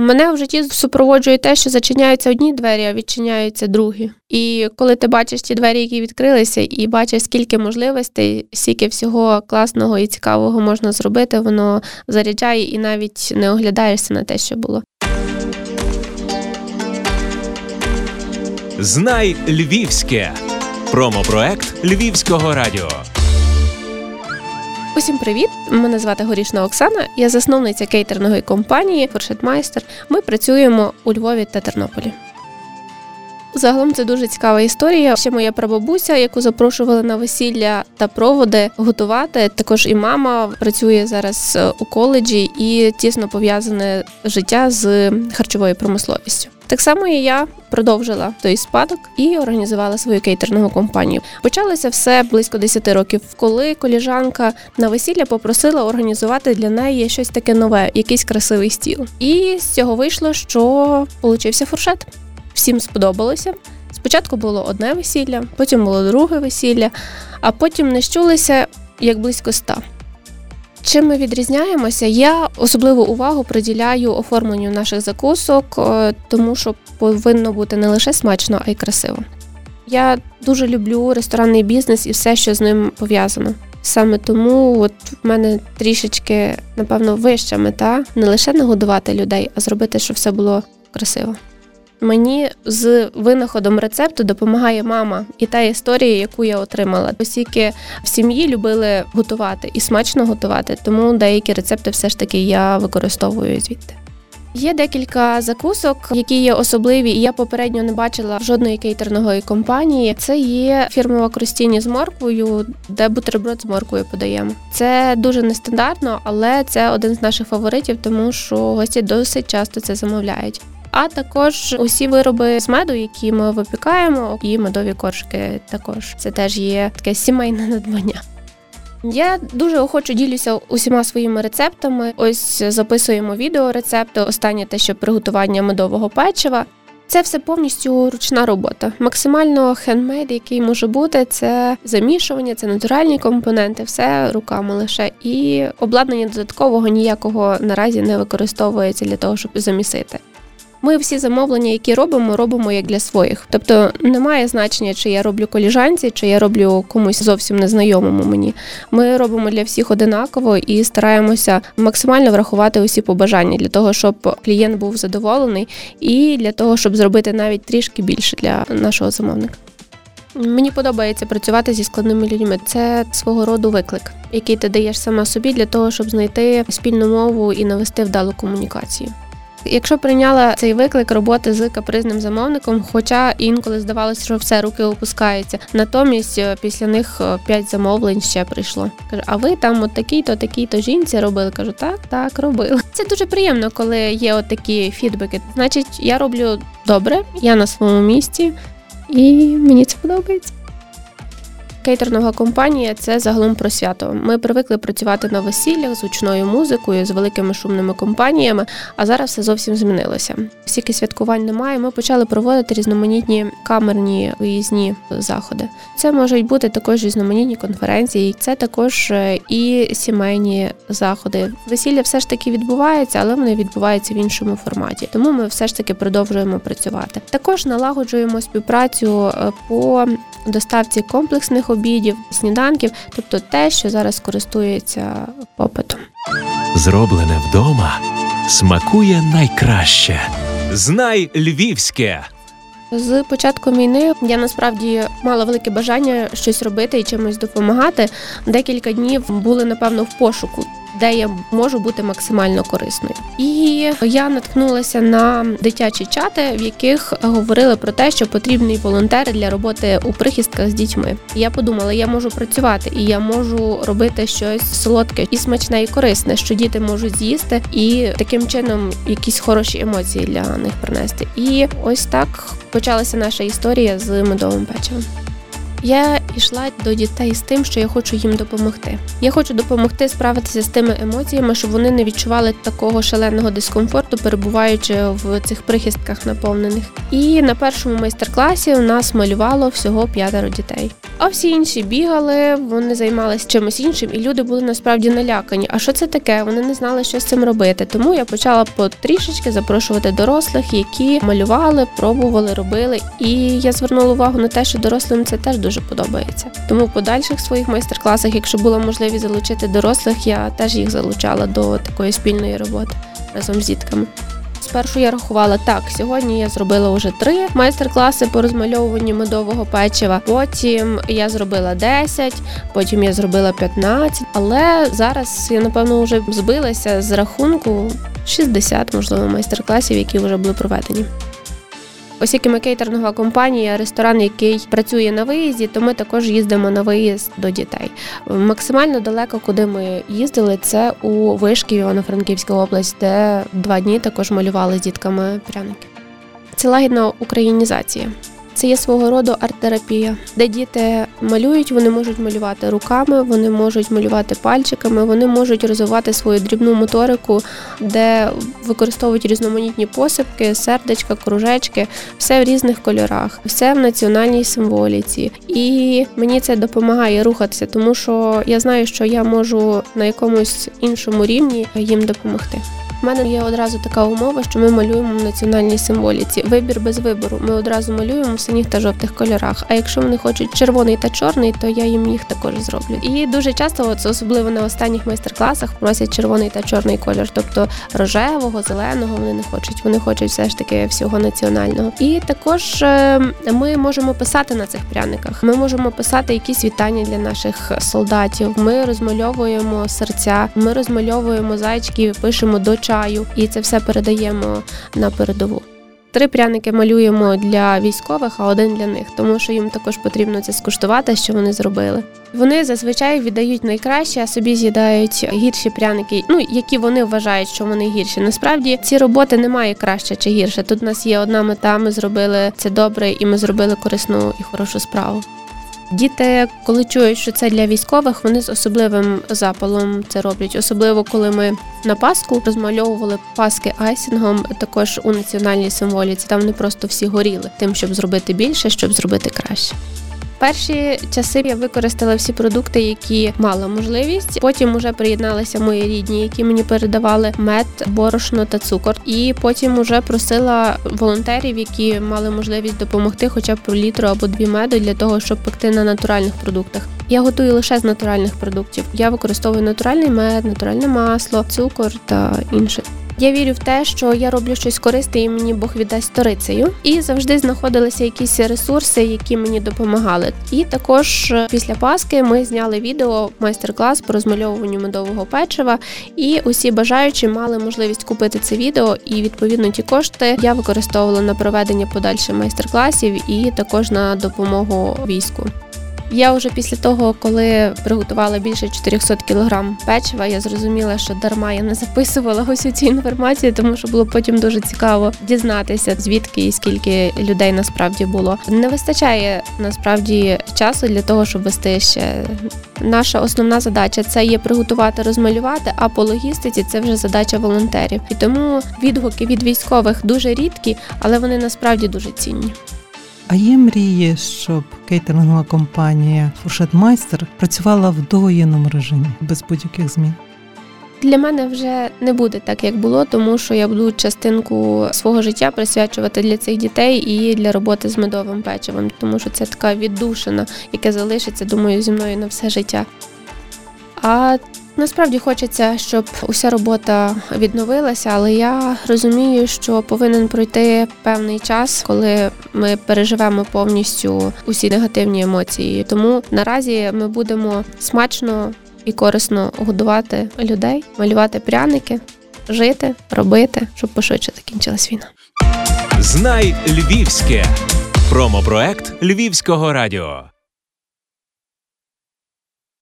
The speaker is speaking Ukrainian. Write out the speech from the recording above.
Мене в житті супроводжує те, що зачиняються одні двері, а відчиняються другі. І коли ти бачиш ті двері, які відкрилися, і бачиш, скільки можливостей, скільки всього класного і цікавого можна зробити, воно заряджає і навіть не оглядаєшся на те, що було. Знай Львівське. Промопроект Львівського радіо. Усім привіт! Мене звати Горішна Оксана. Я засновниця кейтерної компанії Форшетмайстер. Ми працюємо у Львові та Тернополі. Загалом це дуже цікава історія. Ще моя прабабуся, яку запрошували на весілля та проводи готувати. Також і мама працює зараз у коледжі і тісно пов'язане життя з харчовою промисловістю. Так само і я продовжила той спадок і організувала свою кейтерну компанію. Почалося все близько 10 років, коли коліжанка на весілля попросила організувати для неї щось таке нове, якийсь красивий стіл. І з цього вийшло, що получився фуршет. Всім сподобалося. Спочатку було одне весілля, потім було друге весілля, а потім не щулися як близько ста. Чим ми відрізняємося? Я особливу увагу приділяю оформленню наших закусок, е, тому що повинно бути не лише смачно, а й красиво. Я дуже люблю ресторанний бізнес і все, що з ним пов'язано. Саме тому от в мене трішечки, напевно, вища мета не лише нагодувати людей, а зробити, щоб все було красиво. Мені з винаходом рецепту допомагає мама і та історія, яку я отримала. Оскільки в сім'ї любили готувати і смачно готувати, тому деякі рецепти все ж таки я використовую звідти. Є декілька закусок, які є особливі, і я попередньо не бачила в жодної кейтерної компанії. Це є фірмова крустіні з морквою, де бутерброд з морквою подаємо. Це дуже нестандартно, але це один з наших фаворитів, тому що гості досить часто це замовляють а також усі вироби з меду, які ми випікаємо, і медові коржики також. Це теж є таке сімейне надбання. Я дуже охоче ділюся усіма своїми рецептами. Ось записуємо відео рецепти. Останнє те, що приготування медового печива. Це все повністю ручна робота. Максимально хендмейд, який може бути, це замішування, це натуральні компоненти, все руками лише. І обладнання додаткового ніякого наразі не використовується для того, щоб замісити. Ми всі замовлення, які робимо, робимо як для своїх. Тобто немає значення, чи я роблю коліжанці, чи я роблю комусь зовсім незнайомому мені. Ми робимо для всіх одинаково і стараємося максимально врахувати усі побажання для того, щоб клієнт був задоволений, і для того, щоб зробити навіть трішки більше для нашого замовника. Мені подобається працювати зі складними людьми. Це свого роду виклик, який ти даєш сама собі для того, щоб знайти спільну мову і навести вдалу комунікацію. Якщо прийняла цей виклик роботи з капризним замовником, хоча інколи здавалося, що все руки опускаються. Натомість е, після них е, п'ять замовлень ще прийшло. Каже, а ви там от такій-то, такій-то жінці робили? Кажу, так, так, робила. Це дуже приємно, коли є от такі фідбеки. Значить, я роблю добре, я на своєму місці, і мені це подобається. Кейтернова компанія це загалом про свято. Ми привикли працювати на весіллях з гучною музикою, з великими шумними компаніями, а зараз все зовсім змінилося. Стільки святкувань немає. Ми почали проводити різноманітні камерні виїзні заходи. Це можуть бути також різноманітні конференції, це також е, і сімейні заходи. Весілля все ж таки відбувається, але вони відбуваються в іншому форматі. Тому ми все ж таки продовжуємо працювати. Також налагоджуємо співпрацю е, по доставці комплексних обідів, сніданків, тобто те, що зараз користується попитом. Зроблене вдома смакує найкраще. Знай львівське. З початком війни я насправді мала велике бажання щось робити і чимось допомагати. Декілька днів були напевно в пошуку де я можу бути максимально корисною. І я наткнулася на дитячі чати, в яких говорили про те, що потрібні волонтери для роботи у прихистках з дітьми. Я подумала, я можу працювати і я можу робити щось солодке і смачне і корисне, що діти можуть з'їсти, і таким чином якісь хороші емоції для них принести. І ось так почалася наша історія з медовим печивом. Я йшла до дітей з тим, що я хочу їм допомогти. Я хочу допомогти справитися з тими емоціями, щоб вони не відчували такого шаленого дискомфорту, перебуваючи в цих прихистках наповнених. І на першому майстер-класі у нас малювало всього п'ятеро дітей. А всі інші бігали, вони займалися чимось іншим, і люди були насправді налякані. А що це таке? Вони не знали, що з цим робити. Тому я почала потрішечки запрошувати дорослих, які малювали, пробували, робили. І я звернула увагу на те, що дорослим це теж дуже подобається. Тому в подальших своїх майстер-класах, якщо була можливість залучити дорослих, я теж їх залучала до такої спільної роботи разом з дітками. Спершу я рахувала так. Сьогодні я зробила вже три майстер-класи по розмальовуванню медового печива. Потім я зробила 10, потім я зробила 15, Але зараз я напевно вже збилася з рахунку 60, можливо, майстер-класів, які вже були проведені. Оскільки ми кейтерингова компанія, ресторан, який працює на виїзді, то ми також їздимо на виїзд до дітей. Максимально далеко, куди ми їздили, це у Вишків, Івано-Франківська область, де два дні також малювали з дітками пряники. Це лагідна українізація. Це є свого роду арт-терапія, де діти малюють, вони можуть малювати руками, вони можуть малювати пальчиками, вони можуть розвивати свою дрібну моторику, де використовують різноманітні посипки, сердечка, кружечки, все в різних кольорах, все в національній символіці. І мені це допомагає рухатися, тому що я знаю, що я можу на якомусь іншому рівні їм допомогти. У мене є одразу така умова, що ми малюємо в національній символіці. Вибір без вибору. Ми одразу малюємо в синіх та жовтих кольорах. А якщо вони хочуть червоний та чорний, то я їм їх також зроблю. І дуже часто, от, особливо на останніх майстер-класах, просять червоний та чорний колір, тобто рожевого, зеленого вони не хочуть. Вони хочуть все ж таки всього національного. І також е, ми можемо писати на цих пряниках. Ми можемо писати якісь вітання для наших солдатів. Ми розмальовуємо серця, ми розмальовуємо зайчиків, пишемо до чаю, і це все передаємо на передову. Три пряники малюємо для військових, а один для них, тому що їм також потрібно це скуштувати, що вони зробили. Вони зазвичай віддають найкраще, а собі з'їдають гірші пряники, ну які вони вважають, що вони гірші. Насправді ці роботи немає краще чи гірше. Тут у нас є одна мета. Ми зробили це добре, і ми зробили корисну і хорошу справу. Діти, коли чують, що це для військових, вони з особливим запалом це роблять, особливо коли ми на Пасху розмальовували паски icing ом, також у національній символіці. Там не просто всі горіли, тим, щоб зробити більше, щоб зробити краще. Перші часи я використала всі продукти, які мала можливість. Потім вже приєдналися мої рідні, які мені передавали мед, борошно та цукор. І потім вже просила волонтерів, які мали можливість допомогти, хоча б літру або дві меду для того, щоб пекти на натуральних продуктах. Я готую лише з натуральних продуктів. Я використовую натуральний мед, натуральне масло, цукор та інше. Я вірю в те, що я роблю щось корисне і мені Бог віддасть сторицею. І завжди знаходилися якісь ресурси, які мені допомагали. І також е, після Паски ми зняли відео майстер-клас по розмальовуванню медового печива. І усі бажаючі мали можливість купити це відео. І відповідно ті кошти я використовувала на проведення подальших майстер-класів і також на допомогу війську. Я вже після того, коли приготувала більше 400 кг печива, я зрозуміла, що дарма я не записувала ось цю інформацію, тому що було потім дуже цікаво дізнатися, звідки і скільки людей насправді було. Не вистачає насправді часу для того, щоб вести ще. Наша основна задача це є приготувати, розмалювати. А по логістиці це вже задача волонтерів. І тому відгуки від військових дуже рідкі, але вони насправді дуже цінні. А є мрії, щоб кейтерингова компанія Фуршетмайстер працювала в довоєнному режимі без будь-яких змін. Для мене вже не буде так, як було, тому що я буду частинку свого життя присвячувати для цих дітей і для роботи з медовим печивом, тому що це така віддушина, яка залишиться, думаю, зі мною на все життя. А Насправді хочеться, щоб уся робота відновилася, але я розумію, що повинен пройти певний час, коли ми переживемо повністю усі негативні емоції. Тому наразі ми будемо смачно і корисно годувати людей, малювати пряники, жити, робити, щоб пошвидше закінчилась війна. Знай Львівське промопроект Львівського радіо.